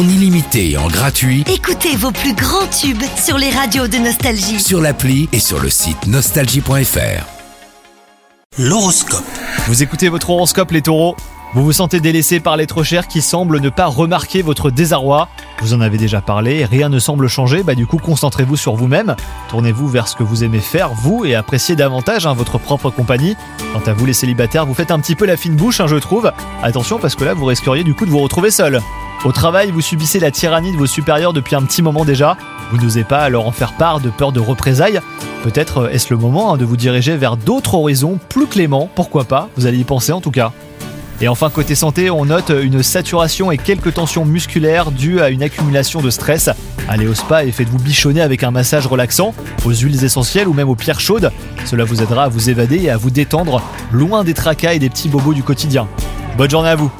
en illimité et en gratuit Écoutez vos plus grands tubes sur les radios de Nostalgie. sur l'appli et sur le site nostalgie.fr. L'horoscope. Vous écoutez votre horoscope les taureaux? Vous vous sentez délaissé par les trop chers qui semblent ne pas remarquer votre désarroi Vous en avez déjà parlé, rien ne semble changer, bah du coup concentrez-vous sur vous-même, tournez-vous vers ce que vous aimez faire, vous, et appréciez davantage hein, votre propre compagnie. Quant à vous les célibataires, vous faites un petit peu la fine bouche, hein, je trouve. Attention parce que là vous risqueriez du coup de vous retrouver seul. Au travail, vous subissez la tyrannie de vos supérieurs depuis un petit moment déjà. Vous n'osez pas leur en faire part de peur de représailles. Peut-être euh, est-ce le moment hein, de vous diriger vers d'autres horizons plus cléments, pourquoi pas, vous allez y penser en tout cas. Et enfin, côté santé, on note une saturation et quelques tensions musculaires dues à une accumulation de stress. Allez au spa et faites-vous bichonner avec un massage relaxant, aux huiles essentielles ou même aux pierres chaudes. Cela vous aidera à vous évader et à vous détendre, loin des tracas et des petits bobos du quotidien. Bonne journée à vous